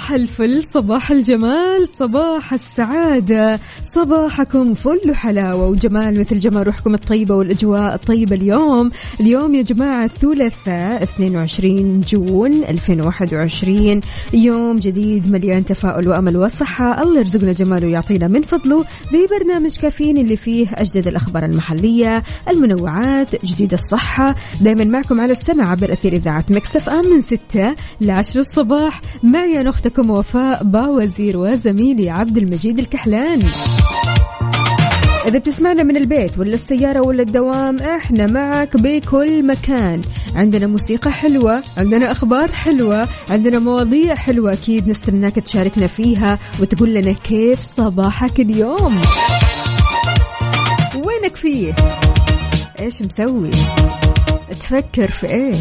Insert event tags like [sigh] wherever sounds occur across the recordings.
صباح الفل صباح الجمال صباح السعادة. صباحكم فل وحلاوة وجمال مثل جمال روحكم الطيبة والأجواء الطيبة اليوم. اليوم يا جماعة الثلاثاء 22 جون 2021 يوم جديد مليان تفاؤل وأمل وصحة. الله يرزقنا جماله ويعطينا من فضله ببرنامج كافيين اللي فيه أجدد الأخبار المحلية المنوعات جديد الصحة. دايما معكم على السمع عبر أثير إذاعة مكسف آم من 6 ل 10 الصباح. معي أنا أختكم وفاء باوزير وزميلي عبد المجيد الكحلان. إذا بتسمعنا من البيت ولا السيارة ولا الدوام إحنا معك بكل مكان. عندنا موسيقى حلوة عندنا أخبار حلوة عندنا مواضيع حلوة أكيد نستناك تشاركنا فيها وتقول لنا كيف صباحك اليوم. وينك فيه؟ إيش مسوي؟ تفكر في إيش؟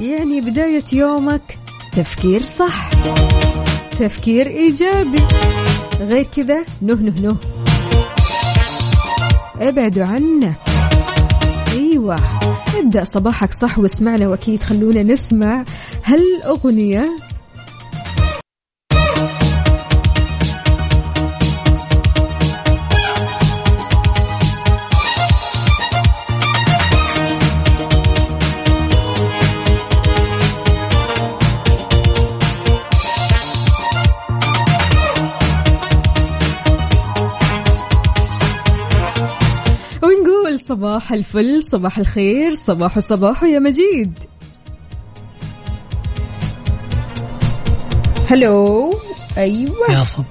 يعني بداية يومك تفكير صح تفكير إيجابي. غير كذا نه نه نه ابعدوا عنه أيوه. ابدأ صباحك صح واسمعنا وأكيد خلونا نسمع هالأغنية. صباح الفل صباح الخير صباح صباح يا مجيد. هلو أيوه. يا صب.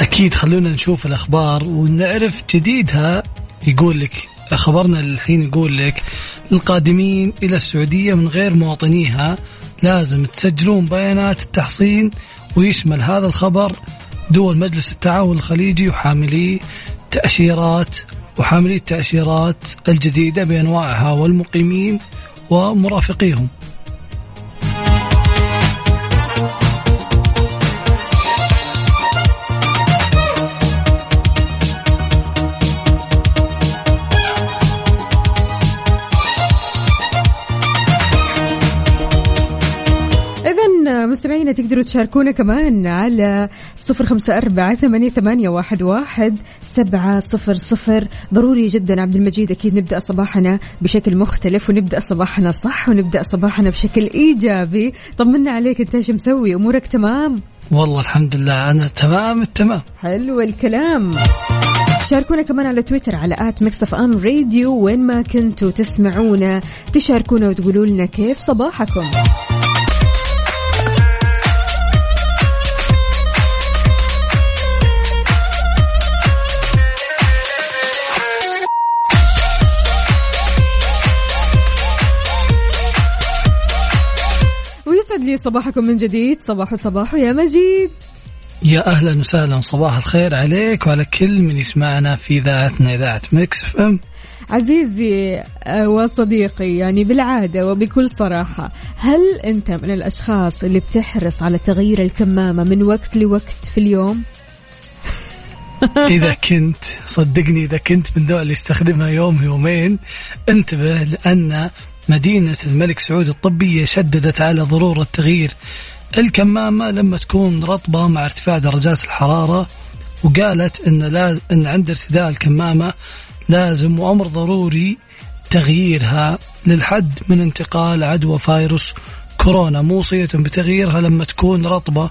أكيد خلونا نشوف الأخبار ونعرف جديدها يقول لك خبرنا الحين يقول لك القادمين إلى السعودية من غير مواطنيها لازم تسجلون بيانات التحصين ويشمل هذا الخبر دول مجلس التعاون الخليجي وحاملي تأشيرات وحاملي التأشيرات الجديدة بأنواعها والمقيمين ومرافقيهم. مستمعينا تقدروا تشاركونا كمان على صفر خمسة أربعة ثمانية, ثمانية واحد, واحد سبعة صفر صفر. ضروري جدا عبد المجيد أكيد نبدأ صباحنا بشكل مختلف ونبدأ صباحنا صح ونبدأ صباحنا بشكل إيجابي. طمنا عليك أنت إيش مسوي؟ أمورك تمام؟ والله الحمد لله أنا تمام التمام حلو الكلام. شاركونا كمان على تويتر على at Mix FM Radio. وين ما كنتوا تسمعونا تشاركونا وتقولوا لنا كيف صباحكم. لي صباحكم من جديد. صباح صباح يا مجيد. يا أهلا وسهلا. صباح الخير عليك وعلى كل من يسمعنا في إذاعتنا إذاعة Mix FM. عزيزي آه، وصديقي يعني بالعادة وبكل صراحة هل أنت من الأشخاص اللي بتحرص على تغيير الكمامة من وقت لوقت في اليوم؟ إذا كنت صدقني إذا كنت من ذول اللي يستخدمها يوم يومين انتبه لأن مدينة الملك سعود الطبية شددت على ضرورة تغيير الكمامة لما تكون رطبة مع ارتفاع درجات الحرارة وقالت إن لاز إن عند ارتداء الكمامة لازم وأمر ضروري تغييرها للحد من انتقال عدوى فيروس كورونا. موصية بتغييرها لما تكون رطبة.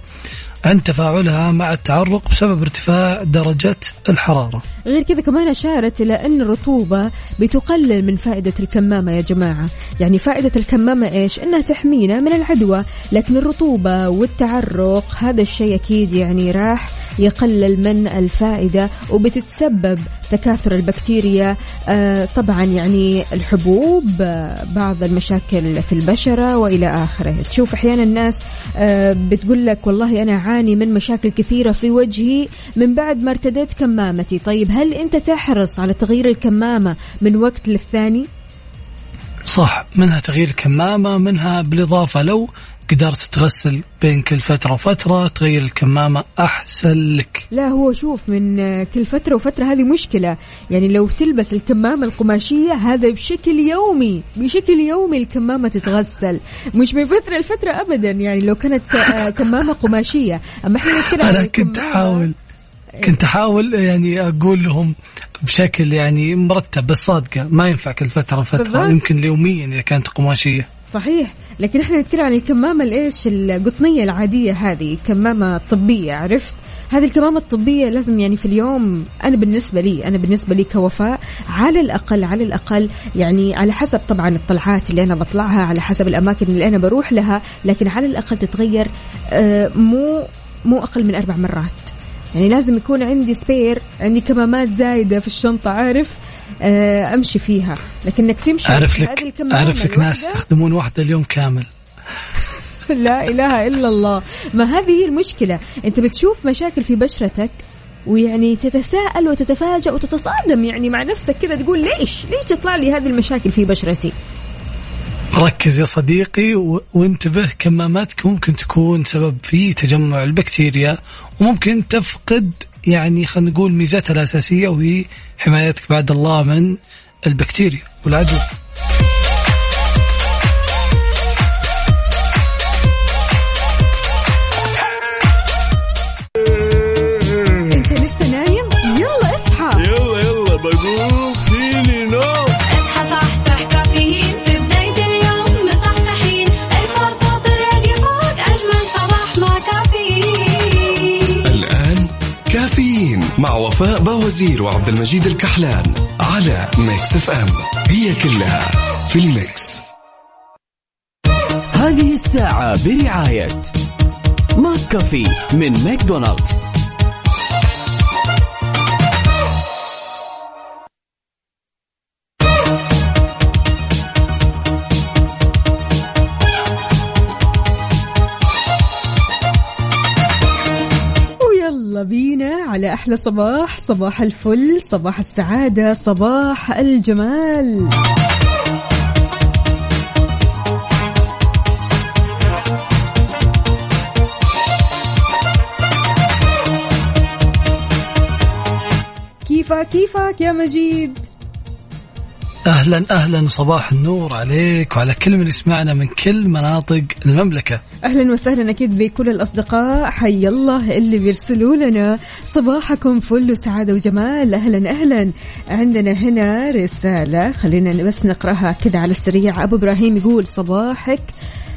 عند تفاعلها مع التعرق بسبب ارتفاع درجة الحرارة. غير كذا كمان أشارت إلى أن الرطوبة بتقلل من فائدة الكمامة يا جماعة. يعني فائدة الكمامة إيش؟ أنها تحمينا من العدوى. لكن الرطوبة والتعرق هذا الشيء أكيد يعني راح يقلل من الفائدة وبتتسبب تكاثر البكتيريا. آه، طبعا يعني الحبوب آه، بعض المشاكل في البشرة وإلى آخره. تشوف أحيانا الناس آه، بتقول لك والله أنا أعاني من مشاكل كثيرة في وجهي من بعد ما ارتديت كمامتي. طيب هل أنت تحرص على تغيير الكمامة من وقت للثاني؟ صح منها تغيير الكمامة منها بالإضافة لو قدرت تغسل بين كل فترة وفترة تغير الكمامة أحسن لك. لا هو شوف من كل فترة وفترة هذه مشكلة. يعني لو تلبس الكمامة القماشية هذا بشكل يومي بشكل يومي الكمامة تتغسل. مش من فترة لفترة أبدا. يعني لو كانت آه، كمامة قماشية. أما إحنا أنا كنت أحاول كنت أحاول يعني أقول لهم بشكل يعني مرتب بس صادقة ما ينفع كل فترة فترة بالضبط. يمكن يوميا إذا كانت قماشية. صحيح. لكن إحنا نتكلم عن الكمامة الايش القطنية العادية هذه؟ كمامة طبية عرفت؟ هذه الكمامة الطبية لازم يعني في اليوم أنا بالنسبة لي أنا بالنسبة لي كوفاء على الأقل على الأقل يعني على حسب طبعا الطلعات اللي أنا بطلعها على حسب الأماكن اللي أنا بروح لها لكن على الأقل تتغير آه، مو مو أقل من أربع مرات. يعني لازم يكون عندي سبير عندي كمامات زايدة في الشنطة عارف؟ آه، أمشي فيها. لكن إنك تمشي هذه لك أعرف لك ناس يستخدمون واحدة اليوم كامل. [laughs] لا إله إلا الله. ما هذه هي المشكلة؟ أنت بتشوف مشاكل في بشرتك ويعني تتساءل وتتفاجأ وتتصادم يعني مع نفسك كذا تقول ليش؟ ليش تطلع لي هذه المشاكل في بشرتي؟ ركز يا صديقي و... وانتبه كماماتك ممكن تكون سبب في تجمع البكتيريا وممكن تفقد يعني خلينا نقول ميزتها الأساسية وهي حمايتك بعد الله من البكتيريا والعدوى. وفاء بوازير وعبد المجيد الكحلان على Mix FM. هي كلها في ال mix. هذه الساعة برعاية McCafé من ماكدونالدز. على أحلى صباح صباح الفل صباح السعادة صباح الجمال. كيفك كيفك يا مجيد؟ أهلا أهلا وصباح النور عليك وعلى كل من يسمعنا من كل مناطق المملكة. أهلا وسهلا أكيد بكل الأصدقاء. حي الله اللي بيرسلوا لنا صباحكم فل وسعادة وجمال. أهلا أهلا. عندنا هنا رسالة خلينا بس نقرأها كذا على السريع. أبو إبراهيم يقول صباحك.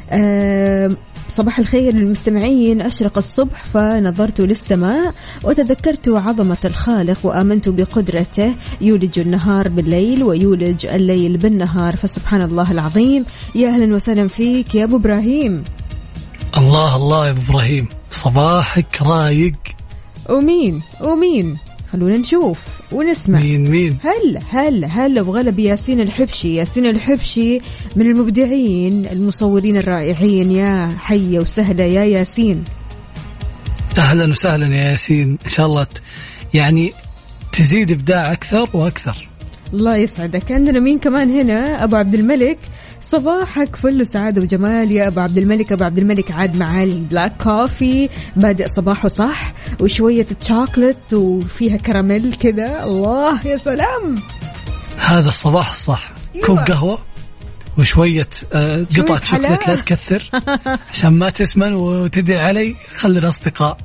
آه صباح الخير للمستمعين. أشرق الصبح فنظرت للسماء وتذكرت عظمة الخالق وآمنت بقدرته. يولج النهار بالليل ويولج الليل بالنهار. فسبحان الله العظيم. يا أهلا وسهلا فيك يا أبو إبراهيم. الله الله يا أبو إبراهيم. صباحك رايق. ومين؟ ومين؟ خلونا نشوف ونسمع. مين مين؟ هلا هلا هلا وغلب ياسين الحبشي. ياسين الحبشي من المبدعين المصورين الرائعين. يا حية وسهلة يا ياسين. أهلا وسهلا يا ياسين. إن شاء الله يعني تزيد إبداع أكثر وأكثر. الله يسعدك. عندنا مين كمان هنا؟ أبو عبد الملك. صباحك فل وسعادة وجمال يا أبو عبد الملك. أبو عبد الملك عاد معاه ال black coffee. بادئ صباحه صح وشوية تشوكلت وفيها كراميل كذا. الله يا سلام. هذا الصباح الصح. أيوة. كوب قهوة وشوية آه، قطعة شوكولات لا. تكثر. [laughs] عشان ما تسمن وتدعي علي خلينا أصدقاء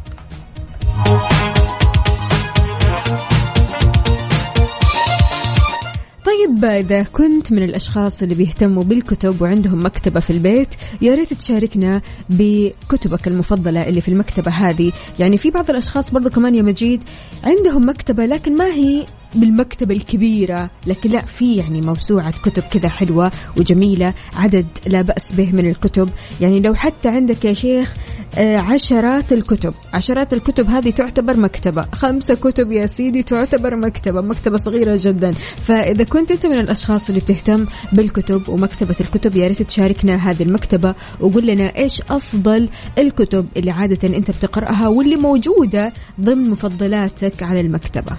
طيب إذا كنت من الأشخاص اللي بيهتموا بالكتب وعندهم مكتبة في البيت يا ريت تشاركنا بكتبك المفضلة اللي في المكتبة هذه. يعني في بعض الأشخاص برضو كمان يا مجيد عندهم مكتبة لكن ما هي بالمكتبة الكبيرة. لكن لا في يعني موسوعة كتب كذا حلوة وجميلة. عدد لا بأس به من الكتب. يعني لو حتى عندك يا شيخ آه، عشرات الكتب. عشرات الكتب هذه تعتبر مكتبة. خمسة كتب يا سيدي تعتبر مكتبة. مكتبة صغيرة جدا. فإذا كنت أنت من الأشخاص اللي بتهتم بالكتب ومكتبة الكتب يا ريت تشاركنا هذه المكتبة وقول لنا إيش أفضل الكتب اللي عادة أنت بتقرأها واللي موجودة ضمن مفضلاتك على المكتبة.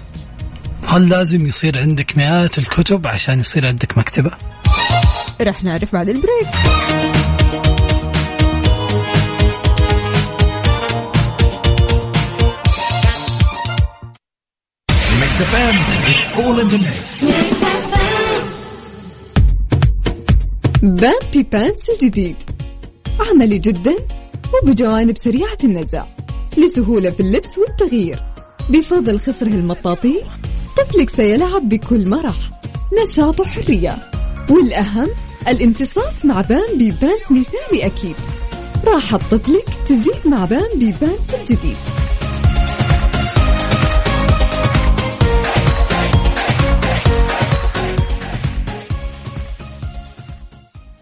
هل لازم يصير عندك مئات الكتب عشان يصير عندك مكتبة؟ رح نعرف بعد البريك. Bambi Pants الجديد. عملي جدا وبجوانب سريعة النزع لسهولة في اللبس والتغيير. بفضل خصره المطاطي طفلك سيلعب بكل مرح. نشاط وحرية والأهم الامتصاص مع Bambi Pants مثالي أكيد. راحة طفلك تزيد مع Bambi Pants الجديد.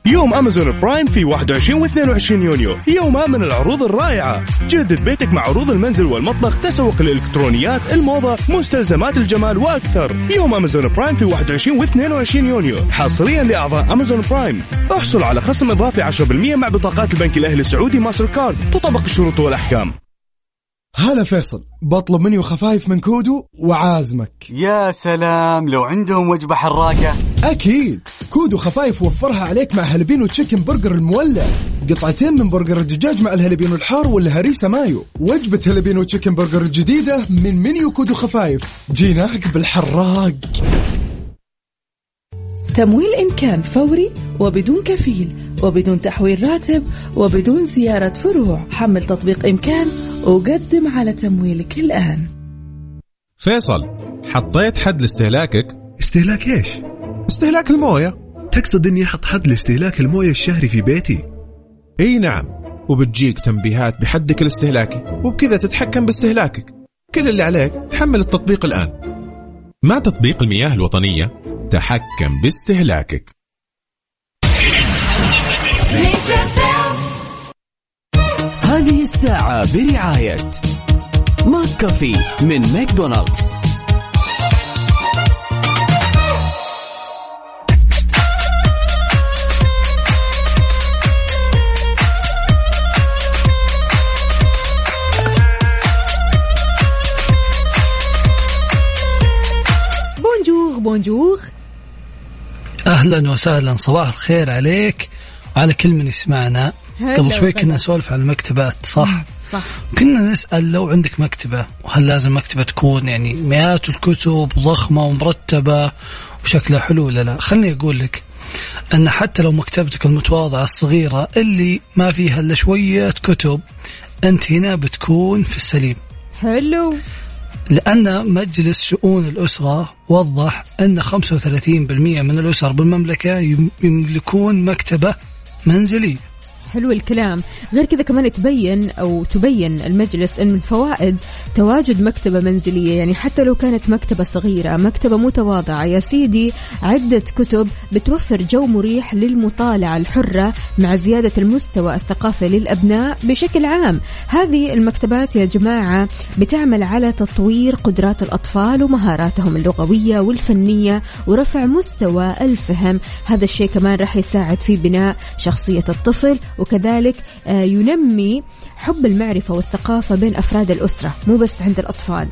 يوم أمازون برايم في 21 و22 يونيو. يومان من العروض الرائعة. جدد بيتك مع عروض المنزل والمطبخ تسوق الالكترونيات الموضة مستلزمات الجمال وأكثر. يوم أمازون برايم في 21 و22 يونيو. حصريا لأعضاء أمازون برايم. احصل على خصم إضافي 10% مع بطاقات البنك الأهلي السعودي ماستركارد. تطبق الشروط والأحكام. هلا فيصل. بطلب منيو خفايف من كودو وعازمك. يا سلام لو عندهم وجبة حراقة أكيد. كودو خفايف وفرها عليك مع هلبينو chicken burger المولع. قطعتين من برجر الدجاج مع الهلبينو الحار والهريسة مايو. وجبة هلبينو chicken burger الجديدة من منيو كودو خفايف. جيناك بالحراق. تمويل إن كان فوري وبدون كفيل وبدون تحويل راتب وبدون زيارة فروع. حمل تطبيق إمكان وقدم على تمويلك الآن فيصل حطيت حد لاستهلاكك؟ استهلاك إيش؟ استهلاك الموية. تقصد إني أحط حد لاستهلاك الموية الشهري في بيتي؟ إي نعم وبتجيك تنبيهات بحدك الاستهلاكي وبكذا تتحكم باستهلاكك. كل اللي عليك تحمل التطبيق الآن. مع تطبيق المياه الوطنية؟ تحكم باستهلاكك. هذه الساعة برعاية ماك كافي من ماكدونالدز. Bonjour. أهلا وسهلا صباح الخير عليك. وعلى كل من يسمعنا. قبل شوي. كنا نسولف عن المكتبات صح؟ صح. كنا نسأل لو عندك مكتبة وهل لازم مكتبة تكون يعني مئات الكتب ضخمة ومرتبة وشكلها حلو ولا لا؟ خلني أقول لك أن حتى لو مكتبتك المتواضعة الصغيرة اللي ما فيها إلا شوية كتب أنت هنا بتكون في السليم. حلو. لأن مجلس شؤون الأسرة وضح أن 35% من الأسر بالمملكة يم- يملكون مكتبة منزلية. حلو الكلام. غير كذا كمان تبين أو تبين المجلس أن من فوائد تواجد مكتبة منزلية. يعني حتى لو كانت مكتبة صغيرة مكتبة متواضعة يا سيدي عدة كتب بتوفر جو مريح للمطالعة الحرة مع زيادة المستوى الثقافي للأبناء بشكل عام. هذه المكتبات يا جماعة بتعمل على تطوير قدرات الأطفال ومهاراتهم اللغوية والفنية ورفع مستوى الفهم. هذا الشيء كمان راح يساعد في بناء شخصية الطفل وكذلك آه، ينمي حب المعرفة والثقافة بين أفراد الأسرة مو بس عند الأطفال.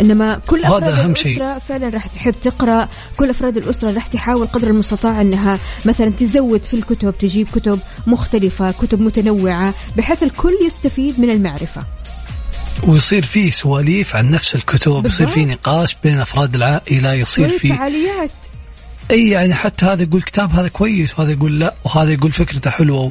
إنما كل هذا أفراد أهم شيء. الأسرة فعلا راح تحب تقرأ كل أفراد الأسرة راح تحاول قدر المستطاع إنها مثلا تزود في الكتب تجيب كتب مختلفة كتب متنوعة بحيث الكل يستفيد من المعرفة. ويصير فيه سواليف عن نفس الكتب يصير فيه نقاش بين أفراد العائلة يصير فيه فعاليات إي يعني حتى هذا يقول كتاب هذا كويس وهذا يقول لا وهذا يقول فكرته حلوة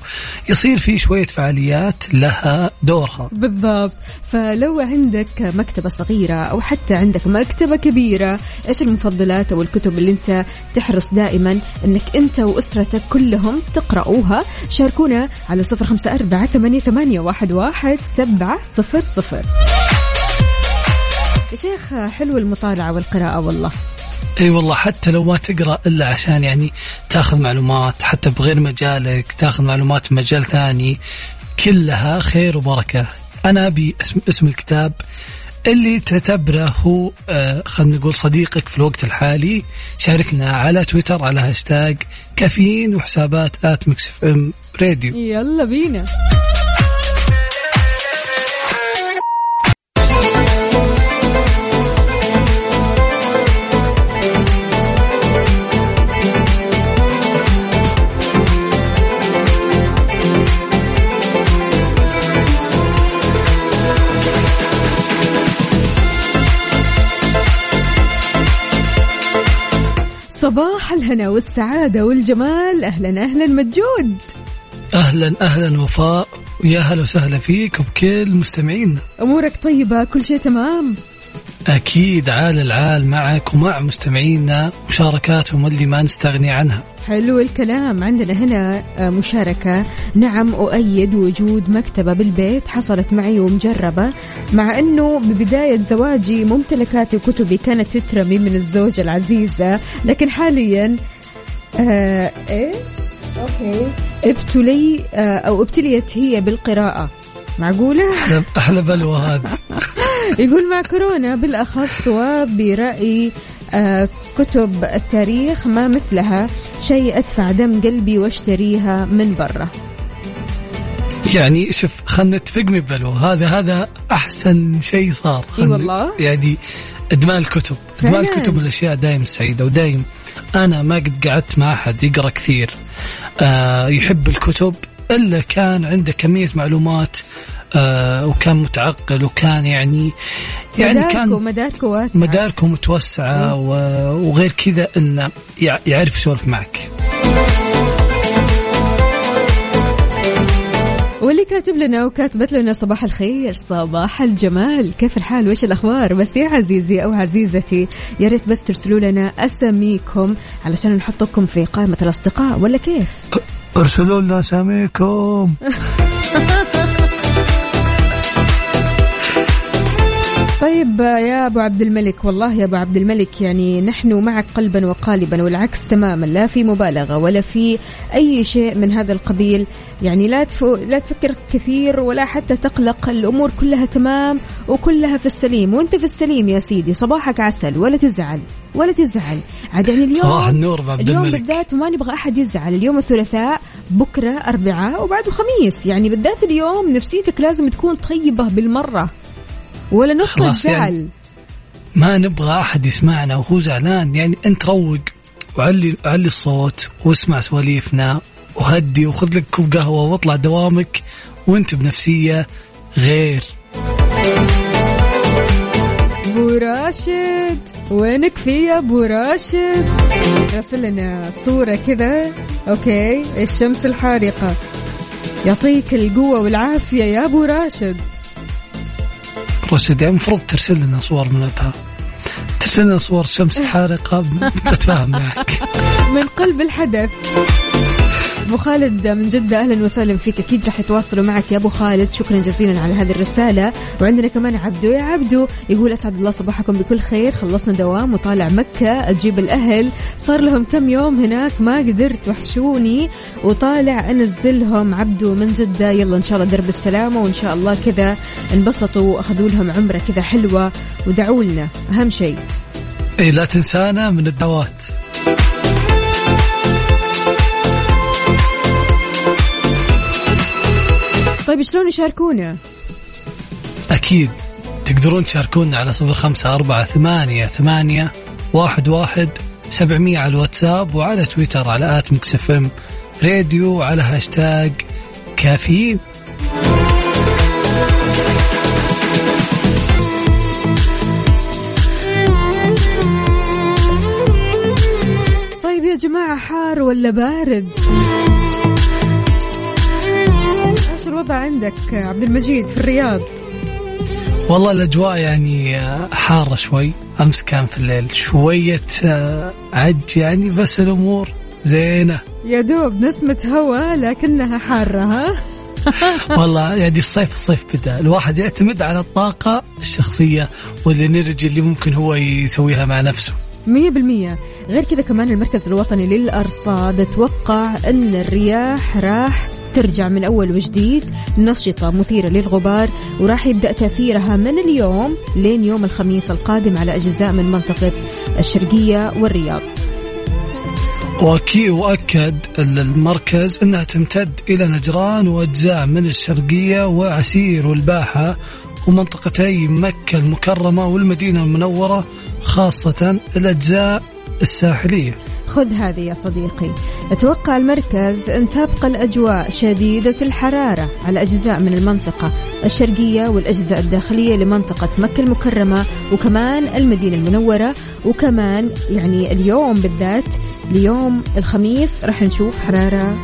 يصير في شوية فعاليات لها دورها. بالضبط. فلو عندك مكتبة صغيرة أو حتى عندك مكتبة كبيرة إيش المفضلات أو الكتب اللي أنت تحرص دائما أنك أنت وأسرتك كلهم تقرأوها؟ شاركونا على صفر خمسة أربعة ثمانية, ثمانية واحد, واحد سبعة صفر صفر. يا شيخ حلو المطالعة والقراءة والله. إي والله حتى لو ما تقرأ إلا عشان يعني تاخذ معلومات حتى بغير مجالك تاخذ معلومات في مجال ثاني كلها خير وبركة. أنا أبي اسم, الكتاب اللي تعتبره هو آه خلينا نقول صديقك في الوقت الحالي شاركنا على تويتر على هاشتاج كافيين وحسابات at Mix FM Radio. يلا بينا. صباح الهنا والسعادة والجمال. أهلا أهلا مجود. أهلا أهلا وفاء. ويا هلا وسهلا فيك وبكل مستمعينا أمورك طيبة؟ كل شيء تمام؟ أكيد عال العال معك ومع مستمعينا مشاركاتهم اللي ما نستغني عنها. حلو الكلام. عندنا هنا آه، مشاركة. نعم أؤيد وجود مكتبة بالبيت. حصلت معي ومجربة. مع أنه ببداية زواجي ممتلكاتي وكتبي كانت تترمي من الزوجة العزيزة لكن حاليا آه إيش أوكي. ابتلي آه أو ابتليت هي بالقراءة. معقولة؟ أحلى- أحلى بلوى هذا [laughs] يقول مع كورونا بالأخص وبرأي آه، كتب التاريخ ما مثلها شيء أدفع دم قلبي واشتريها من برا يعني شوف خلنا نتفق من بلوى هذا هذا أحسن شيء صار خلنا- والله. يعني ادمان الكتب ادمان. الكتب الأشياء دايم سعيدة ودايم أنا ما قد قعدت مع أحد يقرأ كثير آه يحب الكتب إلا كان عنده كمية معلومات آه وكان متعقل وكان يعني يعني مداركه كان مداركه واسعة. مداركه متوسعة وغير كذا إنه يع- يعرف يسولف معك. واللي كاتب لنا وكاتبت لنا صباح الخير صباح الجمال. كيف الحال؟ وش الأخبار؟ بس يا عزيزي أو عزيزتي يا ريت بس ترسلوا لنا أساميكم علشان نحطكم في قائمة الأصدقاء ولا كيف؟ ارسلوا لنا اساميكم طيب يا أبو عبد الملك والله يا أبو عبد الملك يعني نحن معك قلبا وقالبا والعكس تماما لا في مبالغة ولا في أي شيء من هذا القبيل. يعني لا تفو لا تفكر كثير ولا حتى تقلق الأمور كلها تمام وكلها في السليم. وأنت في السليم يا سيدي صباحك عسل ولا تزعل ولا تزعل. عاد يعني اليوم صباح النور عبد اليوم الملك. بالذات وما نبغى أحد يزعل. اليوم الثلاثاء بكرة أربعاء وبعده خميس. يعني بالذات اليوم نفسيتك لازم تكون طيبة بالمرة. ولا نطلق خلاص يعني. زعل ما نبغى أحد يسمعنا وهو زعلان. يعني أنت روق وعلي علي الصوت واسمع سواليفنا وهدي وخذ لك كوب قهوة واطلع دوامك وأنت بنفسية غير. أبو راشد وينك في يا أبو راشد؟ راسل لنا صورة كذا. أوكي الشمس الحارقة. يعطيك القوة والعافية يا أبو راشد. رشد يعني المفروض ترسل لنا صور من ابها ترسل لنا صور شمس حارقة [laughs] بتفاهم معك. من قلب الحدث. أبو خالد من جدة أهلا وسهلا فيك. أكيد راح يتواصلوا معك يا أبو خالد. شكرا جزيلا على هذه الرسالة. وعندنا كمان عبدو. يا عبدو يقول أسعد الله صباحكم بكل خير. خلصنا دوام وطالع مكة. أجيب الأهل. صار لهم كم يوم هناك ما قدرت وحشوني. وطالع أنزلهم عبدو من جدة. يلا إن شاء الله درب السلامة وإن شاء الله كذا انبسطوا وأخذوا لهم عمرة كذا حلوة ودعوا لنا. أهم شيء. اي لا تنسانا من الدعوات طيب شلون يشاركونا أكيد تقدرون تشاركونا على صفر خمسة أربعة ثمانية ثمانية واحد واحد سبعمية على الواتساب وعلى تويتر على at Mix FM Radio وعلى هاشتاج كافيين طيب يا جماعة حار ولا بارد؟ الوضع عندك عبد المجيد في الرياض؟ والله الأجواء يعني آه، حارة شوي أمس كان في الليل شوية آه، عج يعني بس الأمور زينة يا دوب نسمة هواء لكنها حارة ها؟ [laughs] والله يعني الصيف الصيف بدأ الواحد يعتمد على الطاقة الشخصية والإنرجي اللي ممكن هو يسويها مع نفسه مية بالمية. غير كذا كمان المركز الوطني للأرصاد توقع أن الرياح راح ترجع من أول وجديد. نشطة مثيرة للغبار وراح يبدأ تأثيرها من اليوم لين يوم الخميس القادم على أجزاء من منطقة الشرقية والرياض. وكي وأكد المركز أنها تمتد إلى نجران وأجزاء من الشرقية وعسير والباحة ومنطقتي مكة المكرمة والمدينة المنورة خاصة الأجزاء الساحلية. خذ هذه يا صديقي. أتوقع المركز أن تبقى الأجواء شديدة الحرارة على أجزاء من المنطقة الشرقية والأجزاء الداخلية لمنطقة مكة المكرمة وكمان المدينة المنورة وكمان يعني اليوم بالذات اليوم الخميس راح نشوف حرارة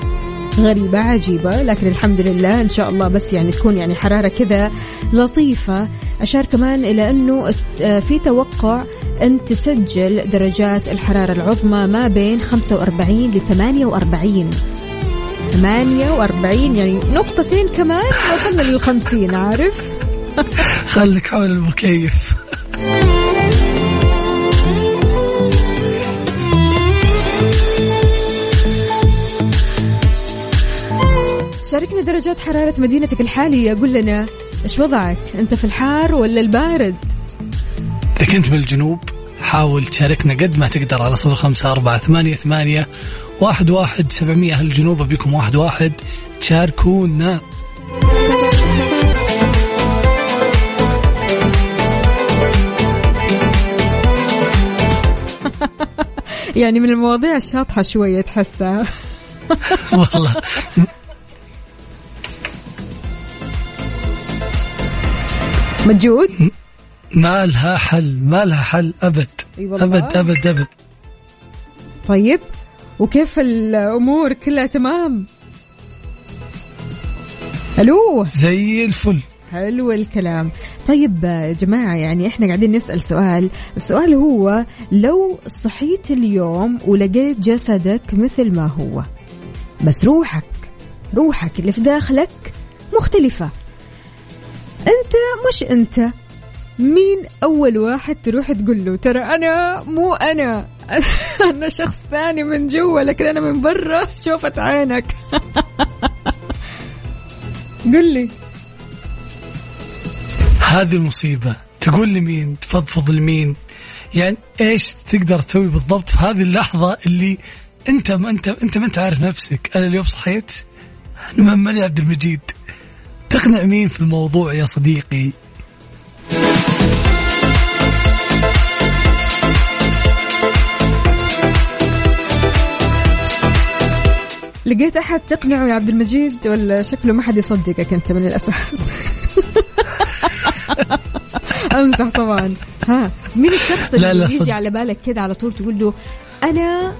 غريبة عجيبة لكن الحمد لله إن شاء الله بس يعني تكون يعني حرارة كذا لطيفة. أشار كمان إلى أنه في توقع أن تسجل درجات الحرارة العظمى ما بين 45 ل 48 48 يعني نقطتين كمان وصلنا لل 50 عارف؟ [laughs] خليك حول المكيف. شاركنا درجات حرارة مدينتك الحالية قول لنا إيش وضعك؟ أنت في الحار ولا البارد؟ إذا كنت بالجنوب؟ حاول تشاركنا قد ما تقدر على صفر خمسة أربعة ثمانية ثمانية واحد واحد سبعمية. أهل الجنوب أبيكم واحد واحد. تشاركونا. [laughs] يعني من المواضيع الشاطحة شوية تحسها. [laughs] والله. مجود؟ ما لها حل ما لها حل أبد. إي والله. أبد أبد أبد. طيب وكيف الأمور؟ كلها تمام. ألو؟ زي الفل. حلو الكلام. طيب يا جماعة يعني إحنا قاعدين نسأل سؤال. السؤال هو لو صحيت اليوم ولقيت جسدك مثل ما هو بس روحك روحك اللي في داخلك مختلفة أنت مش أنت مين أول واحد تروح تقول له؟ ترى أنا مو أنا. [laughs] أنا شخص ثاني من جوا لكن أنا من برا. [laughs] شوفت عينك. [laughs] قل لي. هذه المصيبة. تقول لمين تفضفض لمين يعني إيش تقدر تسوي بالضبط في هذه اللحظة اللي أنت ما انت أنت ما أنت عارف نفسك. أنا اليوم صحيت. أنا ماني عبد المجيد. تقنع مين في الموضوع يا صديقي؟ لقيت أحد تقنعه يا عبد المجيد ولا شكله ما حد يصدقك أنت من الأساس؟ [laughs] أمزح طبعا. ها مين الشخص اللي لا، لا، يجي. على بالك كذا على طول تقول له أنا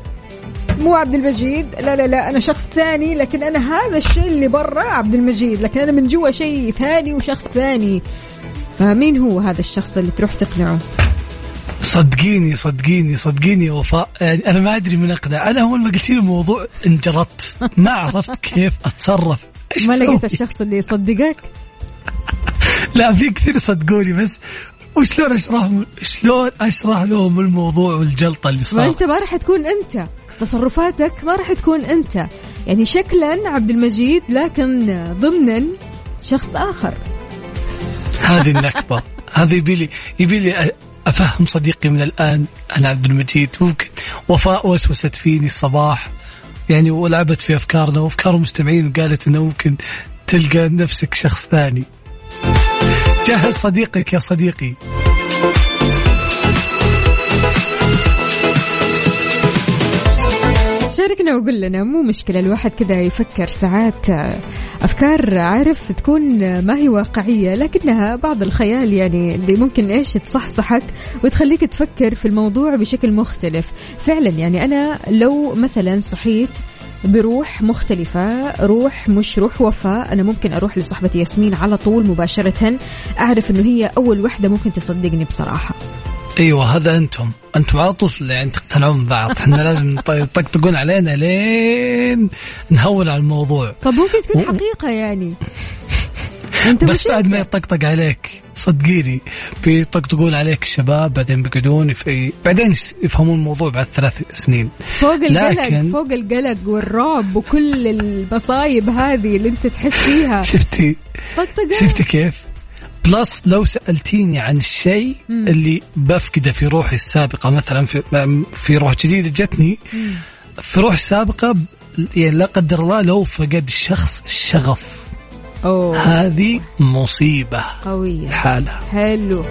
مو عبد المجيد؟ لا لا لا أنا شخص ثاني لكن أنا هذا الشيء اللي برا عبد المجيد لكن أنا من جوا شيء ثاني وشخص ثاني. فمين هو هذا الشخص اللي تروح تقنعه؟ صدقيني صدقيني صدقيني يا وفاء. يعني أنا ما أدري من أقنع. أنا أول ما قلت لي الموضوع انجرت. [laughs] ما عرفت كيف أتصرف. إيش ما؟ لقيت الشخص اللي يصدقك؟ [laughs] لا في كثير صدقوني بس وشلون اشرح شلون أشرح لهم الموضوع والجلطة اللي ما صارت؟ أنت ما راح تكون أنت. تصرفاتك ما راح تكون أنت. يعني شكلا عبد المجيد لكن ضمنا شخص آخر. هذه [laughs] النكبة. هذه يبي لي يبي لي أفهم صديقي من الآن أنا عبد المجيد ممكن وفاء وسوست فيني الصباح. يعني ولعبت في أفكارنا وأفكار المستمعين وقالت إنه ممكن تلقى نفسك شخص ثاني. جهز صديقك يا صديقي. شاركنا وقول لنا مو مشكلة الواحد كذا يفكر ساعات. أفكار عارف تكون ما هي واقعية لكنها بعض الخيال يعني اللي ممكن إيش تصحصحك وتخليك تفكر في الموضوع بشكل مختلف. فعلا يعني أنا لو مثلا صحيت بروح مختلفة روح مش روح وفاء أنا ممكن أروح لصاحبتي ياسمين على طول مباشرة أعرف أنه هي أول وحدة ممكن تصدقني بصراحة. إيوه هذا أنتم. أنتم على طول يعني تقتنعون ببعض إحنا [laughs] لازم يطقطقون علينا لين نهون على الموضوع. طب ممكن تكون و- حقيقة يعني. [laughs] أنت بس بعد؟ ما يطقطق عليك صدقيني بيطقطقون عليك الشباب بعدين بيقعدون في بعدين يفهمون الموضوع بعد ثلاث سنين. فوق القلق لكن- فوق القلق والرعب وكل المصايب هذه اللي أنت تحس فيها. [laughs] شفتي؟ طقطقة. شفتي كيف؟ بلس لو سألتيني عن الشيء. اللي بفقده في روحي السابقة مثلا في في روح جديدة جتني في روح السابقة يعني لا قدر الله لو فقد الشخص الشغف. أوه. هذه مصيبة قوية. الحالة حلو.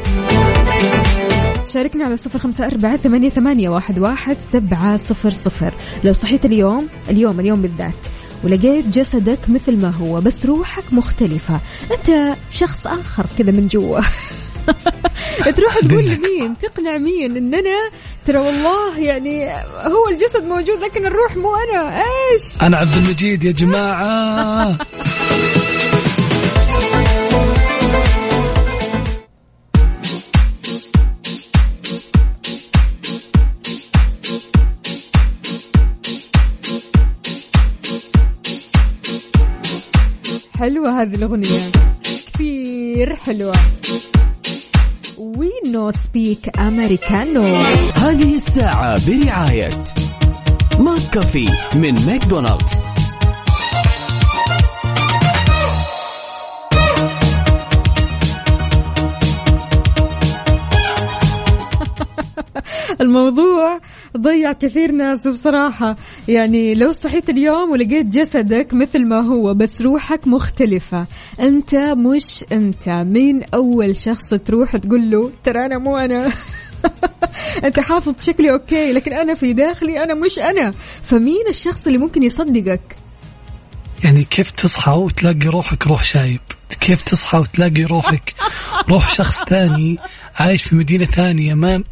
شاركنا على صفر خمسة أربعة ثمانية, ثمانية واحد, واحد سبعة صفر صفر. لو صحيت اليوم اليوم اليوم بالذات. ولقيت جسدك مثل ما هو بس روحك مختلفة. أنت شخص آخر كذا من جوا. [laughs] تروح تقول لمين تقنع مين؟ إن أنا ترى والله يعني هو الجسد موجود لكن الروح مو أنا. إيش؟ أنا عبد المجيد يا جماعة. [laughs] حلوة هذه الأغنية. كثير حلوة. We No Speak Americano هذه الساعة برعاية ماك كافي من ماكدونالدز. [laughs] الموضوع ضيع كثير ناس بصراحة. يعني لو صحيت اليوم ولقيت جسدك مثل ما هو بس روحك مختلفة أنت مش أنت. مين أول شخص تروح تقول له ترى أنا مو أنا [laughs] أنت حافظ شكلي أوكي لكن أنا في داخلي أنا مش أنا. فمين الشخص اللي ممكن يصدقك؟ يعني كيف تصحى وتلاقي روحك روح شايب؟ كيف تصحى وتلاقي روحك روح شخص ثاني عايش في مدينة ثانية ما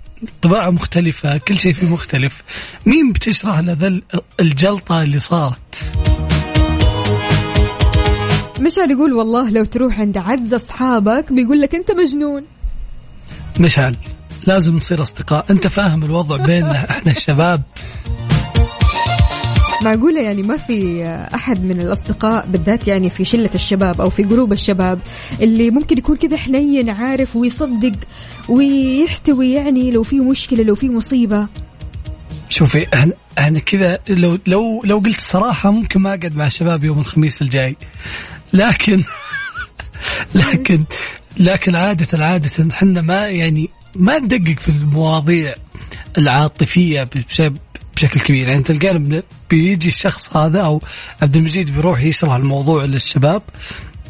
طباعة مختلفة كل شيء فيه مختلف. مين بتشرح له ذا الجلطة اللي صارت؟ مشعل يقول والله لو تروح عند أعز أصحابك بيقول لك أنت مجنون. مشعل لازم نصير أصدقاء. أنت فاهم الوضع بيننا إحنا الشباب. معقولة يعني ما في أحد من الأصدقاء بالذات يعني في شلة الشباب أو في جروب الشباب اللي ممكن يكون كذا حنين عارف ويصدق ويحتوي يعني لو في مشكلة لو في مصيبة. شوفي إحنا إحنا كذا لو لو لو قلت الصراحة ممكن ما أقعد مع الشباب يوم الخميس الجاي. لكن [laughs] لكن لكن عادة عادة إحنا ما يعني ما ندقق في المواضيع العاطفية بشكل بشكل كبير. يعني بن- بيجي الشخص هذا أو عبد المجيد بيروح يشرح الموضوع للشباب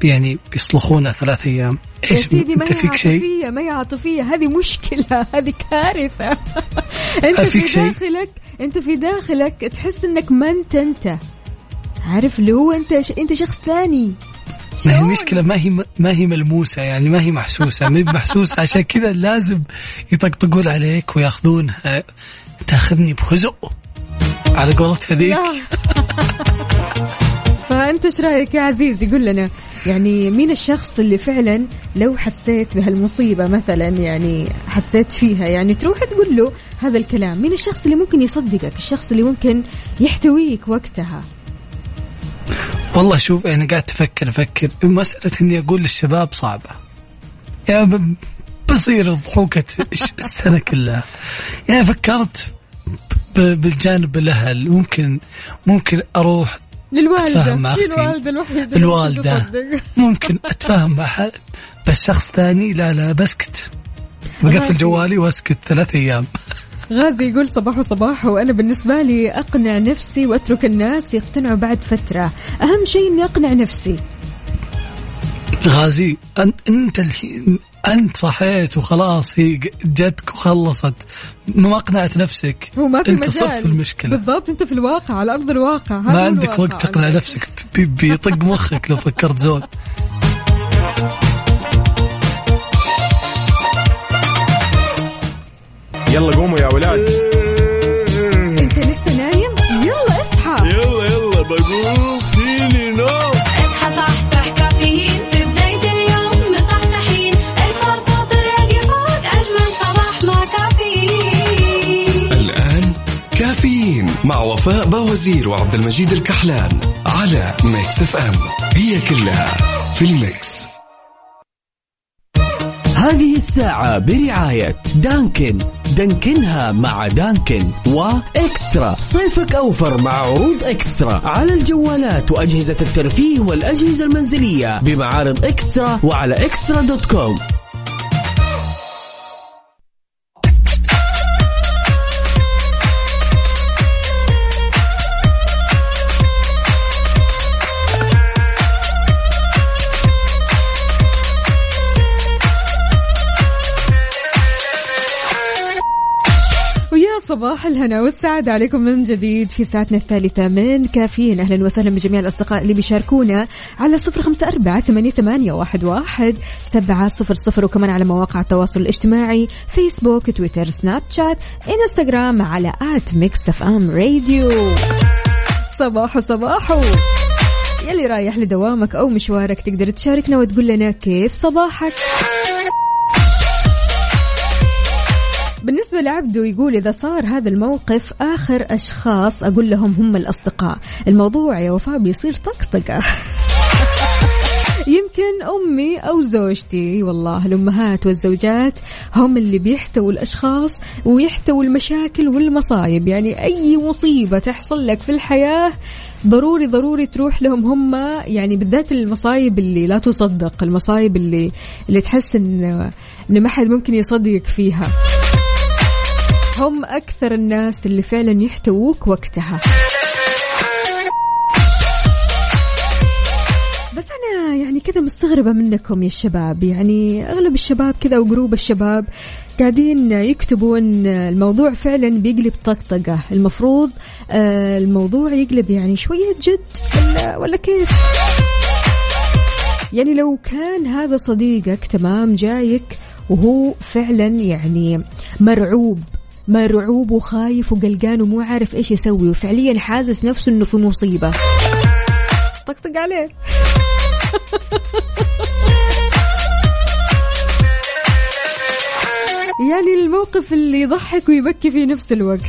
يعني بيصلخونه ثلاث أيام. يا إيش سيدي ما انت هي فيك شيء؟ عاطفية ما هي عاطفية؟ هذه مشكلة هذه كارثة. [laughs] فيك في؟ داخلك أنت في داخلك تحس إنك ما أنت أنت. عارف اللي هو أنت ش... أنت شخص ثاني. ما هي المشكلة ما هي ما هي ملموسة يعني ما هي محسوسة. ما هي محسوسة. عشان كذا لازم يطقطقون عليك وياخذونها. تاخذني بهزء. على قولة هذيك. لا. [laughs] فأنت إيش رأيك يا عزيز يقول لنا. يعني مين الشخص اللي فعلا لو حسيت بهالمصيبة مثلا يعني حسيت فيها يعني تروح تقول له هذا الكلام. مين الشخص اللي ممكن يصدقك؟ الشخص اللي ممكن يحتويك وقتها. والله شوف أنا قاعد أفكر أفكر. مسألة إني أقول للشباب صعبة. يا بصير ضحوكة [laughs] السنة كلها. يعني فكرت بالجانب الأهل ممكن ممكن أروح للوالدة أتفاهم مع هي أختي. الوالدة الوحيدة الوالدة. [laughs] ممكن أتفاهم مع حد بس شخص ثاني لا لا بسكت. بقفل. جوالي وأسكت ثلاث أيام. غازي يقول صباح وصباح وأنا بالنسبة لي أقنع نفسي وأترك الناس يقتنعوا بعد فترة. أهم شيء إني أقنع نفسي. غازي أنت الحين أنت صحيت وخلاص هي جتك وخلصت. ما أقنعت نفسك. هو ما في مجال صرت في المشكلة. بالضبط أنت في الواقع على أرض الواقع. هذا ما عندك الواقع. وقت تقنع نفسك. بي- بيطق مخك لو فكرت زول. يلا قوموا يا ولاد. باوزير وعبد المجيد الكحلان على Mix FM. هي كلها في ال mix. هذه الساعة برعاية دانكن. دانكنها مع دانكن وإكسترا. صيفك أوفر مع عروض إكسترا. على الجوالات وأجهزة الترفيه والأجهزة المنزلية بمعارض إكسترا وعلى إكسترا دوت كوم. صباح الهنا والسعادة عليكم من جديد في ساعتنا الثالثة من كافيين. أهلا وسهلا بجميع الأصدقاء اللي بيشاركونا على صفر خمسة أربعة ثمانية, واحد سبعة صفر صفر. وكمان على مواقع التواصل الاجتماعي فيسبوك تويتر سناب شات إنستغرام على at Mix FM Radio. صباحو صباحو يلي رايح لدوامك أو مشوارك تقدر تشاركنا وتقول لنا كيف صباحك. بالنسبة لعبده يقول إذا صار هذا الموقف آخر أشخاص أقول لهم هم الأصدقاء. الموضوع يا وفاء بيصير طقطقة. [laughs] يمكن أمي أو زوجتي والله الأمهات والزوجات هم اللي بيحتووا الأشخاص ويحتووا المشاكل والمصايب. يعني أي مصيبة تحصل لك في الحياة ضروري ضروري تروح لهم هم. يعني بالذات المصايب اللي لا تصدق المصايب اللي اللي تحس إن إن ما حد ممكن يصدقك فيها. هم أكثر الناس اللي فعلا يحتووك وقتها. بس أنا يعني كذا مستغربة منكم يا الشباب يعني أغلب الشباب كذا وجروب الشباب قاعدين يكتبوا أن الموضوع فعلا بيقلب طقطقة. المفروض آه، الموضوع يقلب يعني شوية جد ولا, ولا كيف؟ يعني لو كان هذا صديقك تمام جايك وهو فعلا يعني مرعوب مرعوب وخايف وقلقان ومو عارف إيش يسوي. وفعليا حاسس نفسه إنه في مصيبة. طقطق عليه. [laughs] يعني الموقف اللي يضحك ويبكي في نفس الوقت.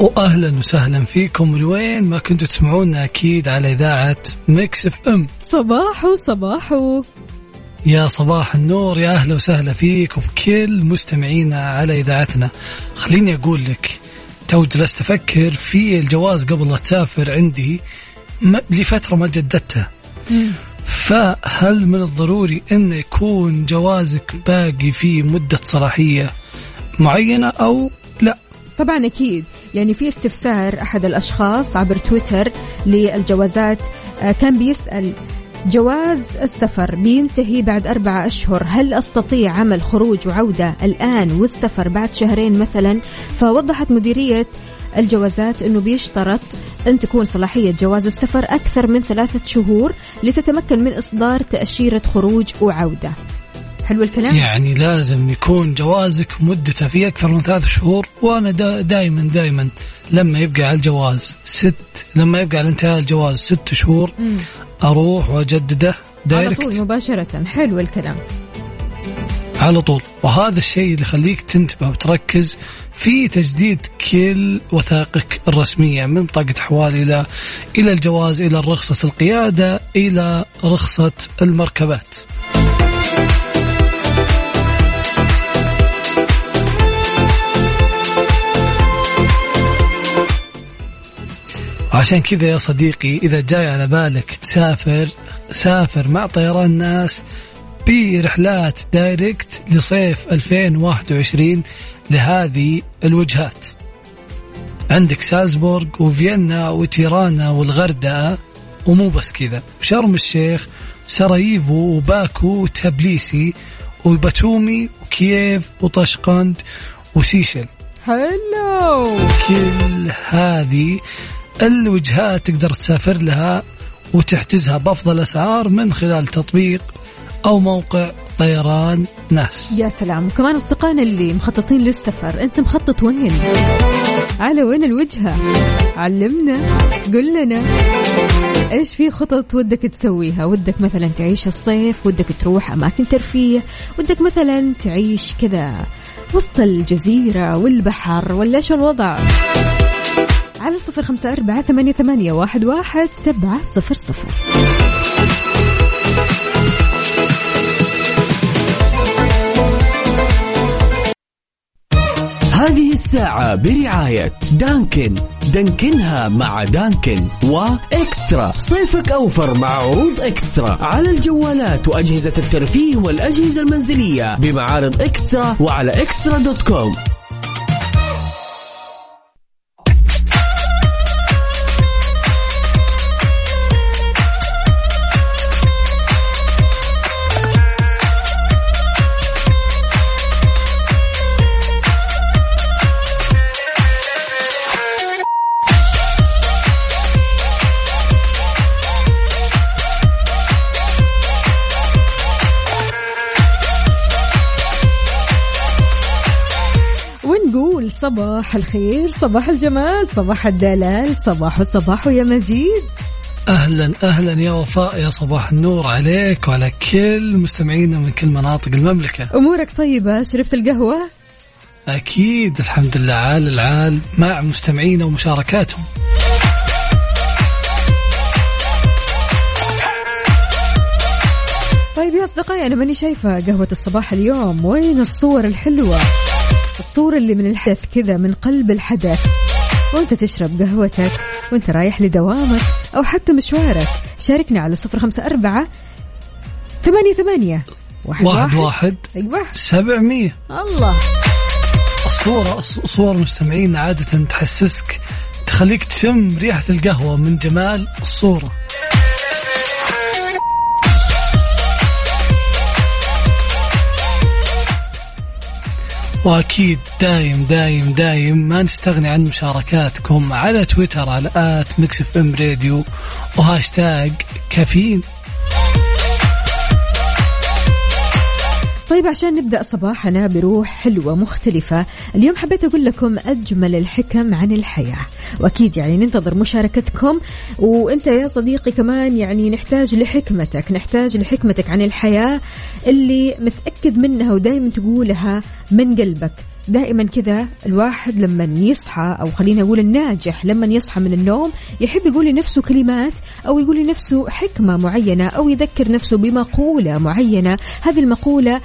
واهلا وسهلا فيكم. من وين ما كنتوا تسمعونا أكيد على إذاعة ميكس إف إم. صباحو صباحو. يا صباح النور يا أهلا وسهلا فيكم كل مستمعينا على إذاعتنا. خليني أقول لك تو جلست أفكر في الجواز قبل لا تسافر عندي لفترة ما جددته فهل من الضروري انه يكون جوازك باقي فيه مدة صلاحية معينة أو لا؟ طبعا أكيد. يعني في استفسار أحد الأشخاص عبر تويتر للجوازات. آه، كان بيسأل جواز السفر بينتهي بعد أربعة أشهر هل أستطيع عمل خروج وعودة الآن والسفر بعد شهرين مثلا؟ فوضحت مديرية الجوازات أنه بيشترط أن تكون صلاحية جواز السفر أكثر من ثلاثة شهور لتتمكن من إصدار تأشيرة خروج وعودة. حلو الكلام؟ يعني لازم يكون جوازك مدته في أكثر من ثلاث شهور وأنا دا دائما دائما لما يبقى على الجواز ست لما يبقى على انتهاء الجواز ست شهور مم. أروح وأجدده على دايركت طول مباشرة. حلو الكلام. على طول. وهذا الشيء اللي يخليك تنتبه وتركز في تجديد كل وثائقك الرسمية من بطاقة أحوال إلى إلى الجواز إلى رخصة القيادة إلى رخصة المركبات. عشان كذا يا صديقي إذا جاي على بالك تسافر سافر مع طيران ناس برحلات دايركت لصيف 2021 لهذه الوجهات. عندك سالزبورغ وفيينا وتيرانا والغردقة ومو بس كذا. شرم الشيخ سراييفو وباكو وتبليسي وباتومي وكييف وطشقند وسيشل. حلو كل هذه الوجهات تقدر تسافر لها وتحجزها بأفضل أسعار من خلال تطبيق أو موقع طيران ناس. يا سلام. وكمان أصدقائنا اللي مخططين للسفر أنت مخطط وين؟ على وين الوجهة؟ علمنا قل لنا إيش في خطط ودك تسويها؟ ودك مثلا تعيش الصيف ودك تروح أماكن ترفيه ودك مثلا تعيش كذا وسط الجزيرة والبحر ولا إيش الوضع؟ على صفر خمسة أربعة ثمانية, ثمانية واحد, واحد سبعة صفر صفر. هذه الساعة برعاية دانكن. دانكنها مع دانكن وإكسترا. صيفك أوفر مع عروض إكسترا. على الجوالات وأجهزة الترفيه والأجهزة المنزلية بمعارض إكسترا وعلى إكسترا دوت كوم. صباح الخير صباح الجمال صباح الدلال صباح صباح يا مجيد. أهلا أهلا يا وفاء يا صباح النور عليك وعلى كل مستمعينا من كل مناطق المملكة. أمورك طيبة؟ شربت القهوة؟ أكيد الحمد لله عال العال مع مستمعينا ومشاركاتهم. طيب يا أصدقائي أنا ماني شايفة قهوة الصباح اليوم وين الصور الحلوة؟ الصورة اللي من الحدث كذا من قلب الحدث. وانت تشرب قهوتك وانت رايح لدوامك أو حتى مشوارك. شاركنا على صفر خمسة أربعة ثمانية ثمانية واحد واحد واحد. أيوة سبعمية. الله. الصورة صور مستمعين عادة تحسسك تخليك تشم ريحة القهوة من جمال الصورة. واكيد دايم دايم دايم ما نستغني عن مشاركاتكم على تويتر على at Mix FM Radio وهاشتاج كافيين. طيب عشان نبدأ صباحنا بروح حلوة مختلفة اليوم حبيت أقول لكم أجمل الحكم عن الحياة. وأكيد يعني ننتظر مشاركتكم. وأنت يا صديقي كمان يعني نحتاج لحكمتك نحتاج لحكمتك عن الحياة اللي متأكد منها ودائما تقولها من قلبك. دائما كذا الواحد لما يصحى أو خلينا نقول الناجح لما يصحى من النوم يحب يقول لنفسه كلمات أو يقول لنفسه حكمة معينة أو يذكر نفسه بمقولة معينة هذه المقولة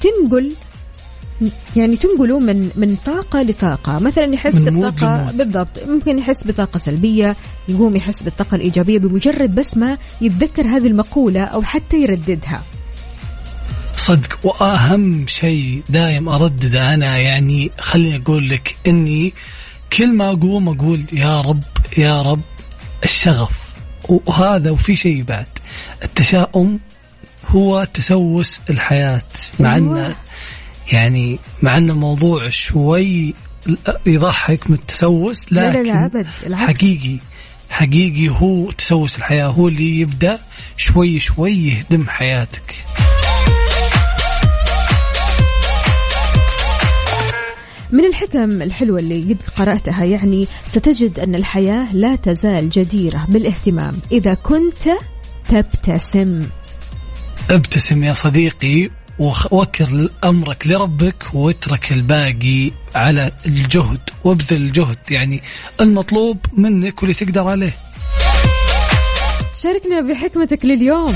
تنقل يعني تنقله من من طاقة لطاقة، مثلا يحس لمود. بالضبط، ممكن يحس بطاقة سلبية، يقوم يحس بالطاقة الإيجابية بمجرد بس ما يتذكر هذه المقولة أو حتى يرددها. صدق وأهم شيء دايم اردده أنا يعني خليني أقول لك إني كل ما أقوم أقول يا رب يا رب الشغف وهذا وفي شيء بعد التشاؤم هو تسوس الحياة مع أيوة. انه يعني مع انه موضوع شوي يضحك من التسوس لا لا لكن لا أبد. حقيقي حقيقي هو تسوس الحياة هو اللي يبدأ شوي شوي يهدم حياتك من الحكم الحلوة اللي قد قرأتها يعني ستجد أن الحياة لا تزال جديرة بالاهتمام. إذا كنت تبتسم. ابتسم يا صديقي وكر أمرك لربك واترك الباقي على الجهد وابذل الجهد يعني المطلوب منك واللي تقدر عليه. شاركنا بحكمتك لليوم.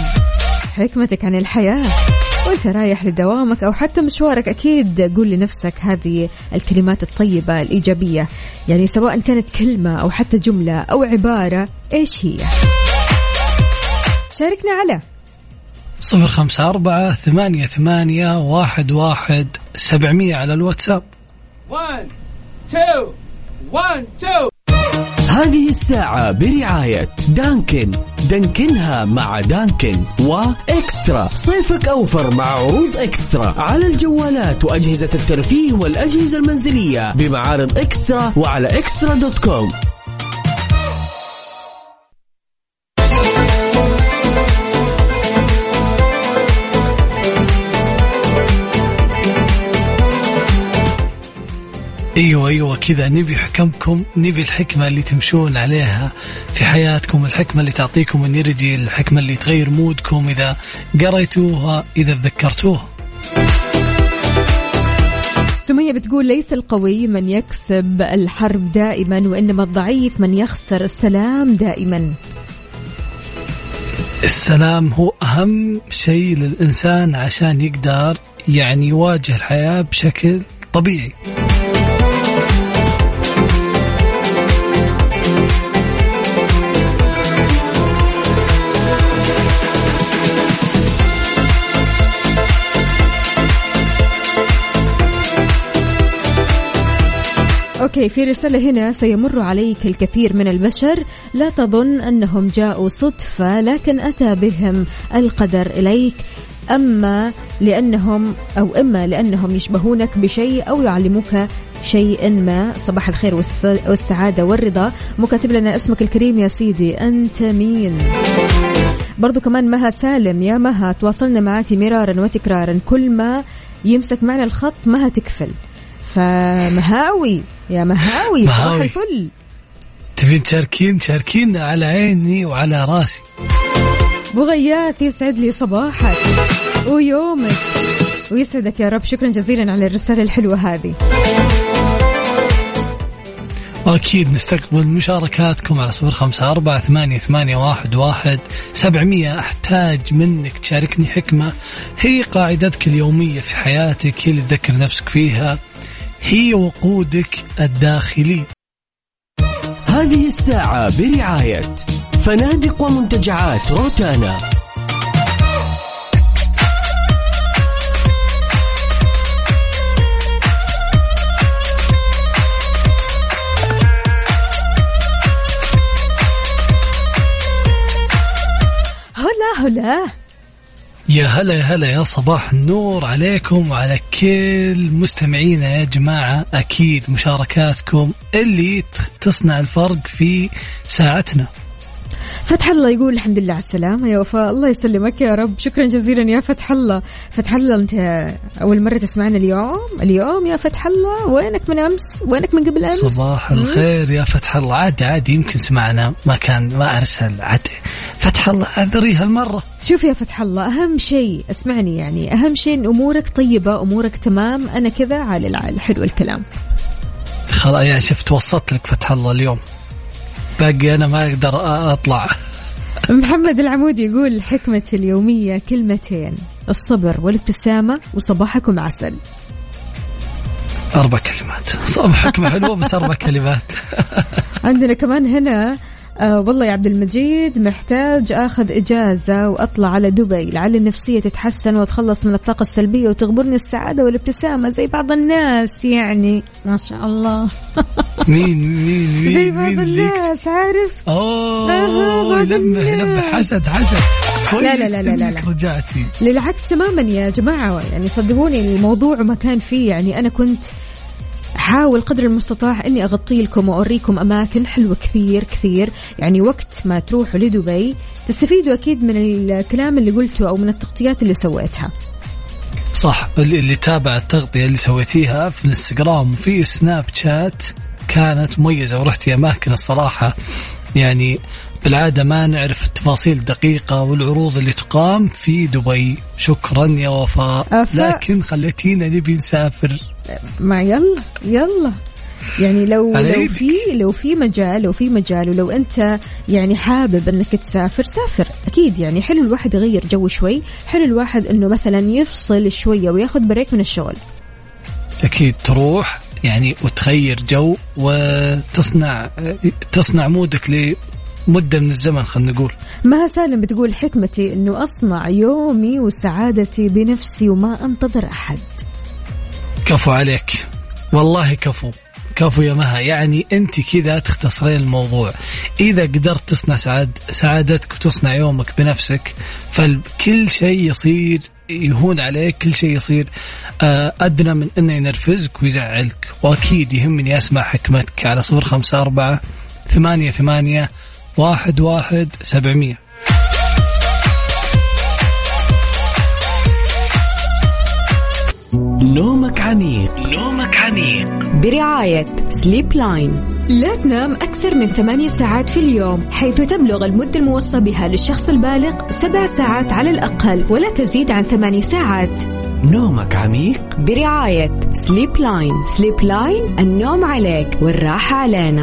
حكمتك عن الحياة. وإنت رايح لدوامك أو حتى مشوارك أكيد قول لنفسك هذه الكلمات الطيبة الإيجابية. يعني سواء كانت كلمة أو حتى جملة أو عبارة إيش هي؟ شاركنا على صفر خمسة أربعة ثمانية ثمانية واحد واحد سبعمية على الواتساب. One, two, one, two. هذه الساعة برعاية دانكن. دانكنها مع دانكن وإكسترا. صيفك أوفر مع عروض إكسترا. على الجوالات وأجهزة الترفيه والأجهزة المنزلية بمعارض إكسترا وعلى إكسترا دوت كوم. أيوه أيوه كذا. نبي حكمكم نبي الحكمة اللي تمشون عليها في حياتكم الحكمة اللي تعطيكم انرجي الحكمة اللي تغير مودكم إذا قريتوها إذا تذكرتوها. سمية بتقول ليس القوي من يكسب الحرب دائما وإنما الضعيف من يخسر السلام دائما. السلام هو أهم شيء للإنسان عشان يقدر يعني يواجه الحياة بشكل طبيعي. okay في رسالة هنا سيمر عليك الكثير من البشر. لا تظن أنهم جاءوا صدفة لكن أتى بهم القدر إليك. أما لأنهم أو إما لأنهم يشبهونك بشيء أو يعلموك شيء ما. صباح الخير والس- والسعادة والرضا. مكاتب لنا اسمك الكريم يا سيدي أنت مين؟ برضو كمان مها سالم. يا مها تواصلنا معك مرارا وتكرارا. كل ما يمسك معنا الخط مها تكفل. فمهاوي. يا مهاوي صباح. الفل. تبين تشاركين؟ تشاركين على عيني وعلى راسي. ابو غياث يسعد لي صباحك ويومك. ويسعدك يا رب. شكرا جزيلا على الرسالة الحلوة هذه. وأكيد نستقبل مشاركاتكم على صفر خمسة أربعة ثمانية, ثمانية واحد, واحد سبعمية. أحتاج منك تشاركني حكمة. هي قاعدتك اليومية في حياتك. هي اللي تذكر نفسك فيها. هي وقودك الداخلي. هذه الساعة برعاية فنادق ومنتجعات روتانا. هلا هلا. يا هلا يا هلا يا صباح النور عليكم وعلى كل مستمعينا يا جماعة. أكيد مشاركاتكم اللي تصنع الفرق في ساعتنا. فتح الله يقول الحمد لله على السلامة. يا وفاء الله يسلمك يا رب. شكرا جزيلا يا فتح الله. فتح الله أنت أول مرة تسمعنا اليوم. اليوم يا فتح الله وينك من أمس؟ وينك من قبل أمس؟ صباح. الخير يا فتح الله. عادي عادي يمكن سمعنا ما كان ما أرسل. عادي فتح الله اعذري هالمرة شوف يا فتح الله أهم شيء اسمعني يعني أهم شيء إن أمورك طيبة أمورك تمام. أنا كذا عال العال حلو الكلام. خلاص يا شفت وسطت لك فتح الله اليوم. باقي أنا ما أقدر أ- أطلع. محمد العمودي يقول حكمتي اليومية كلمتين الصبر والابتسامة وصباحكم عسل. أربع كلمات. صعب حكمة حلوة بس أربع كلمات. عندنا كمان هنا آه والله يا عبد المجيد محتاج آخذ إجازة وأطلع على دبي لعل النفسية تتحسن وأتخلص من الطاقة السلبية وتغبرني السعادة والابتسامة زي بعض الناس يعني ما شاء الله [laughs] مين مين مين زي بعض مين؟ الناس عارف أوه آه، ينبه ينبه الناس. حسد حسد لا، لا، لا، لا، لا، لا. رجعتي للعكس تماما يا جماعة يعني صدقوني الموضوع ما كان فيه يعني أنا كنت حاول قدر المستطاع إني أغطي لكم وأوريكم أماكن حلوة كثير كثير. يعني وقت ما تروحوا لدبي تستفيدوا أكيد من الكلام اللي قلته أو من التغطيات اللي سويتها. صح اللي, اللي تابع التغطية اللي سويتيها في الإنستغرام وفي Snapchat كانت مميزة ورحتي أماكن الصراحة. يعني بالعادة ما نعرف التفاصيل الدقيقة والعروض اللي تقام في دبي. شكرا يا وفاء. لكن خليتينا نبي نسافر. ما يلا يلا. يعني لو لو. في لو في مجال لو في مجال ولو أنت يعني حابب إنك تسافر سافر. أكيد يعني حلو الواحد يغير جو شوي. حلو الواحد إنه مثلا يفصل شوية وياخذ break من الشغل. أكيد تروح يعني وتغير جو وتصنع تصنع مودك لمدة من الزمن خلينا نقول. مها سالم بتقول حكمتي إنه أصنع يومي وسعادتي بنفسي وما أنتظر أحد. كفو عليك. والله كفو. كفو يا مها. يعني أنت كذا تختصرين الموضوع. إذا قدرت تصنع سعاد سعادتك وتصنع يومك بنفسك فكل شيء يصير يهون عليك كل شيء يصير آه، أدنى من أنه ينرفزك ويزعلك. وأكيد يهمني أسمع حكمتك على صفر خمسة أربعة ثمانية ثمانية واحد واحد سبعمية. نومك عميق. نومك عميق. برعاية سليب لاين لا تنام أكثر من ثمانية ساعات في اليوم حيث تبلغ المدة الموصى بها للشخص البالغ سبع ساعات على الأقل ولا تزيد عن ثماني ساعات. نومك عميق. برعاية Sleep Line Sleep Line النوم عليك والراحة علينا.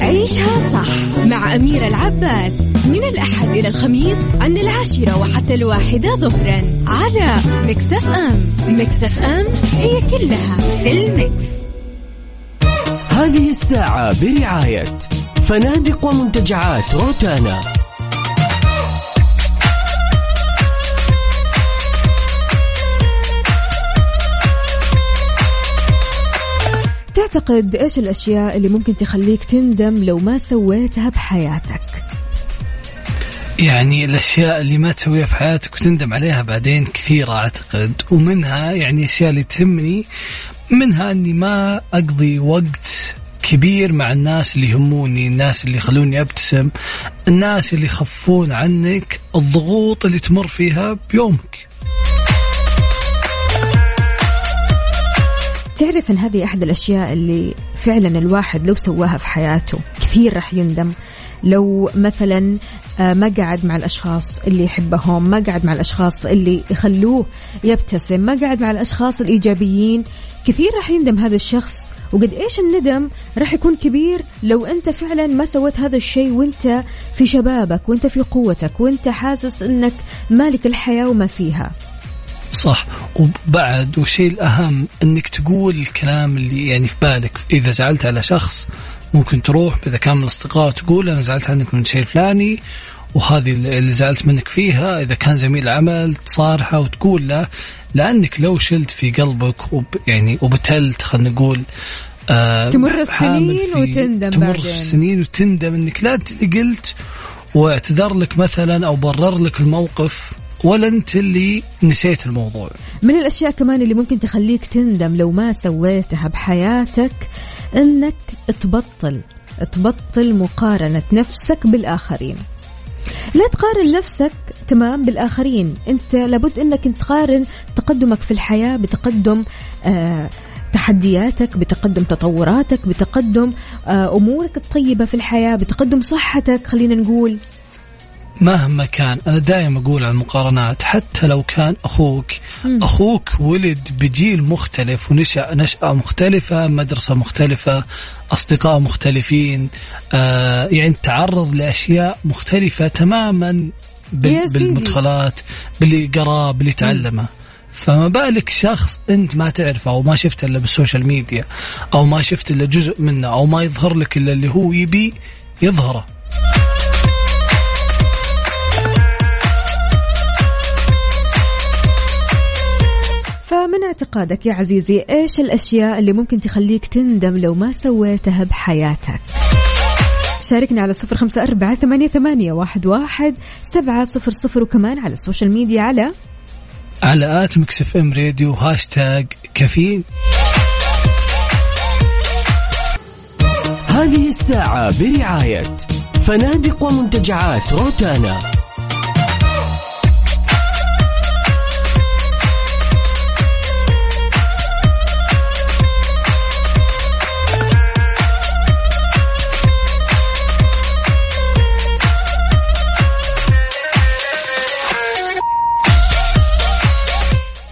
عيشها صح مع أميرة العباس. من الأحد إلى الخميس عند العاشرة وحتى الواحدة ظهرا على مكسف أم. مكسف أم هي كلها في المكس هذه الساعة برعاية فنادق ومنتجعات روتانا. تعتقد إيش الأشياء اللي ممكن تخليك تندم لو ما سويتها بحياتك؟ يعني الأشياء اللي ما تسويها في حياتك وتندم عليها بعدين كثيرة أعتقد. ومنها يعني أشياء اللي تهمني منها إني ما أقضي وقت كبير مع الناس اللي يهموني الناس اللي يخلوني أبتسم الناس اللي يخفون عنك الضغوط اللي تمر فيها بيومك. تعرف إن هذه أحد الأشياء اللي فعلا الواحد لو سواها في حياته كثير راح يندم. لو مثلا آه، ما قعد مع الأشخاص اللي يحبهم ما قعد مع الأشخاص اللي يخلوه يبتسم ما قعد مع الأشخاص الإيجابيين كثير راح يندم هذا الشخص. وقد إيش الندم راح يكون كبير لو أنت فعلا ما سويت هذا الشيء وأنت في شبابك وأنت في قوتك وأنت حاسس إنك مالك الحياة وما فيها. صح. وبعد والشيء الأهم أنك تقول الكلام اللي يعني في بالك. إذا زعلت على شخص ممكن تروح إذا كان من الأصدقاء تقول أنا زعلت عنك من الشيء الفلاني وهذه اللي زعلت منك فيها. إذا كان زميل عمل تصارحه وتقول له لأنك لو شلت في قلبك وب يعني وبتلت خلينا نقول آه تمر السنين وتندم تمر بعدين. السنين وتندم إنك لا قلت واعتذر لك مثلا أو برر لك الموقف. ولا انت اللي نسيت الموضوع. من الأشياء كمان اللي ممكن تخليك تندم لو ما سويتها بحياتك إنك تبطل تبطل مقارنة نفسك بالآخرين. لا تقارن نفسك تمام بالآخرين. أنت لابد إنك تقارن تقدمك في الحياة بتقدم آه تحدياتك بتقدم تطوراتك بتقدم آه أمورك الطيبة في الحياة بتقدم صحتك خلينا نقول. مهما كان أنا دائما أقول عن المقارنات حتى لو كان أخوك. أخوك ولد بجيل مختلف ونشأ نشأة مختلفة مدرسة مختلفة أصدقاء مختلفين آه يعني تعرض لأشياء مختلفة تماما. بالمدخلات باللي قراه باللي تعلمه فما بالك شخص أنت ما تعرفه أو ما شفته إلا بالسوشيال ميديا أو ما شفت إلا جزء منه أو ما يظهر لك إلا اللي هو يبي يظهره فمن اعتقادك يا عزيزي إيش الأشياء اللي ممكن تخليك تندم لو ما سويتها بحياتك؟ شاركني على صفر خمسة أربعة ثمانية, ثمانية واحد, واحد سبعة صفر صفر وكمان على السوشيال ميديا على على at Mix FM Radio hashtag كافيين. هذه الساعة برعاية فنادق ومنتجعات روتانا.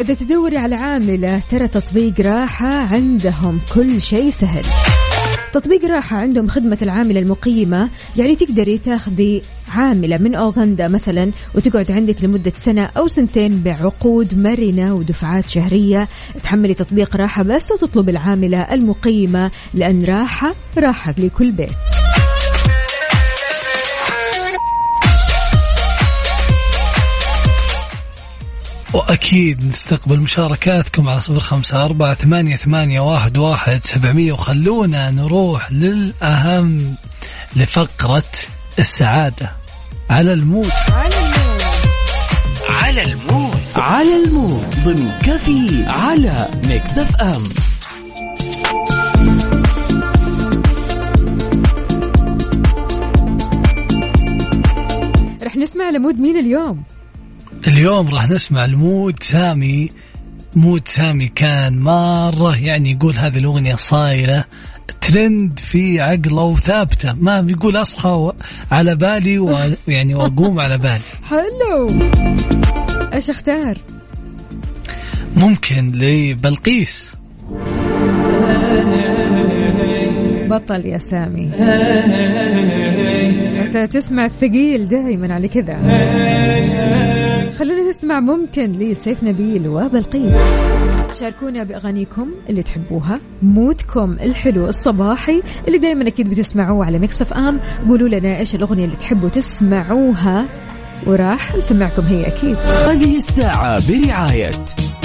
إذا تدوري على عاملة ترى تطبيق راحة عندهم كل شيء سهل. تطبيق راحة عندهم خدمة العاملة المقيمة يعني تقدري تاخذي عاملة من أوغندا مثلا وتقعد عندك لمدة سنة أو سنتين بعقود مرنة ودفعات شهرية. تحملي تطبيق راحة بس وتطلب العاملة المقيمة لأن راحة راحة لكل بيت. وأكيد نستقبل مشاركاتكم على صفر خمسة أربعة ثمانية, ثمانية واحد, واحد سبعمية وخلونا نروح للأهم لفقرة السعادة. على الموت على المود. على المود. ضمن كفي على ميكس أف أم. رح نسمع ل mood مين اليوم؟ اليوم راح نسمع ال mood سامي. mood سامي كان مرة يعني يقول هذه الأغنية صايرة ترند في عقله وثابتة. ما بيقول أصحى و- على بالي ويعني [laughs] وأقوم على بالي. حلو. إيش أختار؟ ممكن لبلقيس. بطل يا سامي. انت تسمع الثقيل دائما على كذا. خلونا نسمع ممكن لسيف نبيل وبلقيس. شاركونا بأغانيكم اللي تحبوها mood كم الحلو الصباحي اللي دائما أكيد بتسمعوه على Mix FM. قولوا لنا إيش الأغنية اللي تحبوا تسمعوها وراح نسمعكم هي أكيد. هذه الساعة برعاية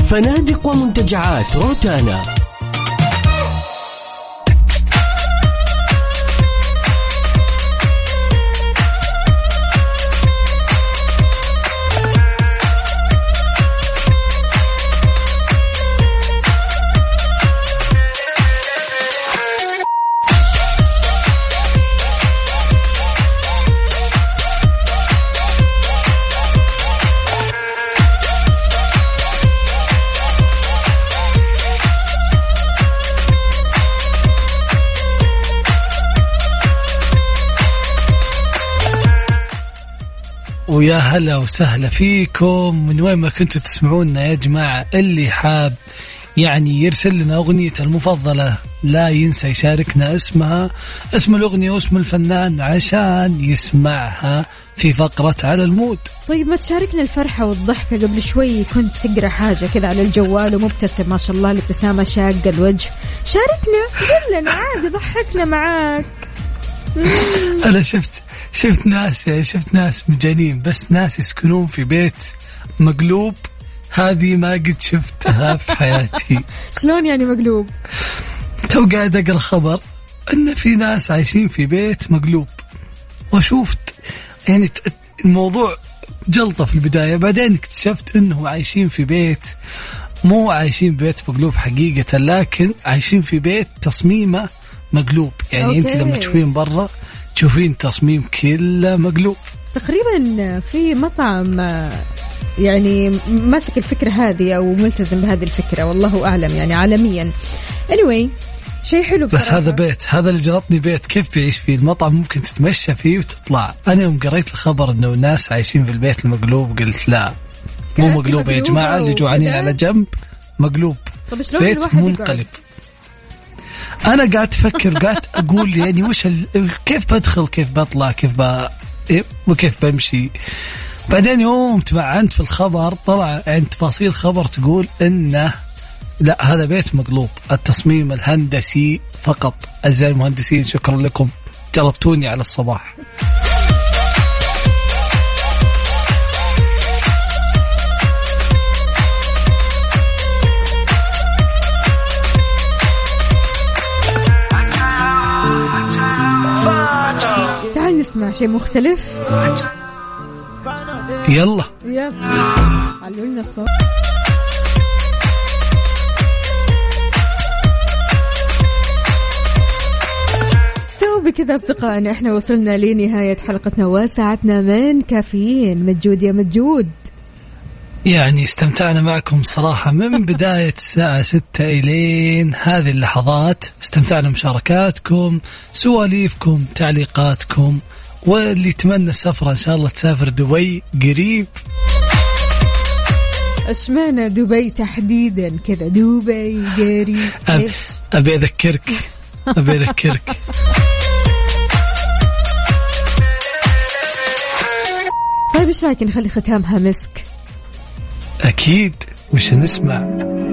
فنادق ومنتجعات روتانا. ويا هلا وسهلا فيكم. من وين ما كنتوا تسمعونا يا جماعة اللي حاب يعني يرسل لنا أغنيته المفضلة لا ينسى يشاركنا اسمها اسم الأغنية واسم الفنان عشان يسمعها في فقرة على المود. طيب ما تشاركنا الفرحة والضحكة؟ قبل شوي كنت تقرأ حاجة كذا على الجوال ومبتسم ما شاء الله الابتسامة شاقة الوجه. شاركنا قول لنا عادي ضحكنا معاك. [laughs] أنا شفت شفت ناس يعني شفت ناس مجانين بس ناس يسكنون في بيت مقلوب. هذه ما قد شفتها في حياتي. [laughs] شلون يعني مقلوب؟ تو قاعد أقرأ خبر إن في ناس عايشين في بيت مقلوب. وشفت يعني الموضوع جلطة في البداية بعدين اكتشفت إنهم عايشين في بيت. مو عايشين ببيت مقلوب حقيقة لكن عايشين في بيت تصميمه مقلوب. يعني أنت أوكي. لما تشوفين برا تشوفين تصميم كله مقلوب. تقريبا في مطعم يعني ماسك الفكرة هذه أو ملتزم بهذه الفكرة والله أعلم يعني عالميا. Anyway شيء حلو بس بصراحة. هذا بيت هذا اللي جلطني بيت كيف بيعيش فيه؟ المطعم ممكن تتمشى فيه وتطلع. أنا يوم قريت الخبر إنه ناس عايشين في البيت المقلوب قلت لا مو مقلوب يا جماعة اللي جوعانين. على جنب مقلوب. طب شلون بيت منقلب. أنا قاعد أفكر قاعد أقول يعني وش ال... كيف بدخل كيف بطلع كيف ب... إيه، وكيف بمشي. بعدين يوم تمعنت في الخبر طلع يعني تفاصيل خبر تقول إنه لا هذا بيت مقلوب التصميم الهندسي فقط. اعزائي المهندسين شكرا لكم. جلطتوني على الصباح. نسمع شيء مختلف. يلا. يلا. علوا لنا الصوت. بكذا أصدقائنا إحنا وصلنا لنهاية حلقتنا وساعتنا من كافيين. مجود يا مجود. يعني استمتعنا معكم صراحة من [laughs] بداية الساعة ستة إلين هذه اللحظات. استمتعنا بمشاركاتكم سواليفكم تعليقاتكم. واللي يتمنى السفرة إن شاء الله تسافر دبي قريب. إشمعنى دبي تحديدا كذا؟ دبي قريب أب... إيش؟ أبي أذكرك أبي أذكرك. طيب إيش رأيك نخلي ختامها مسك؟ أكيد وش نسمع؟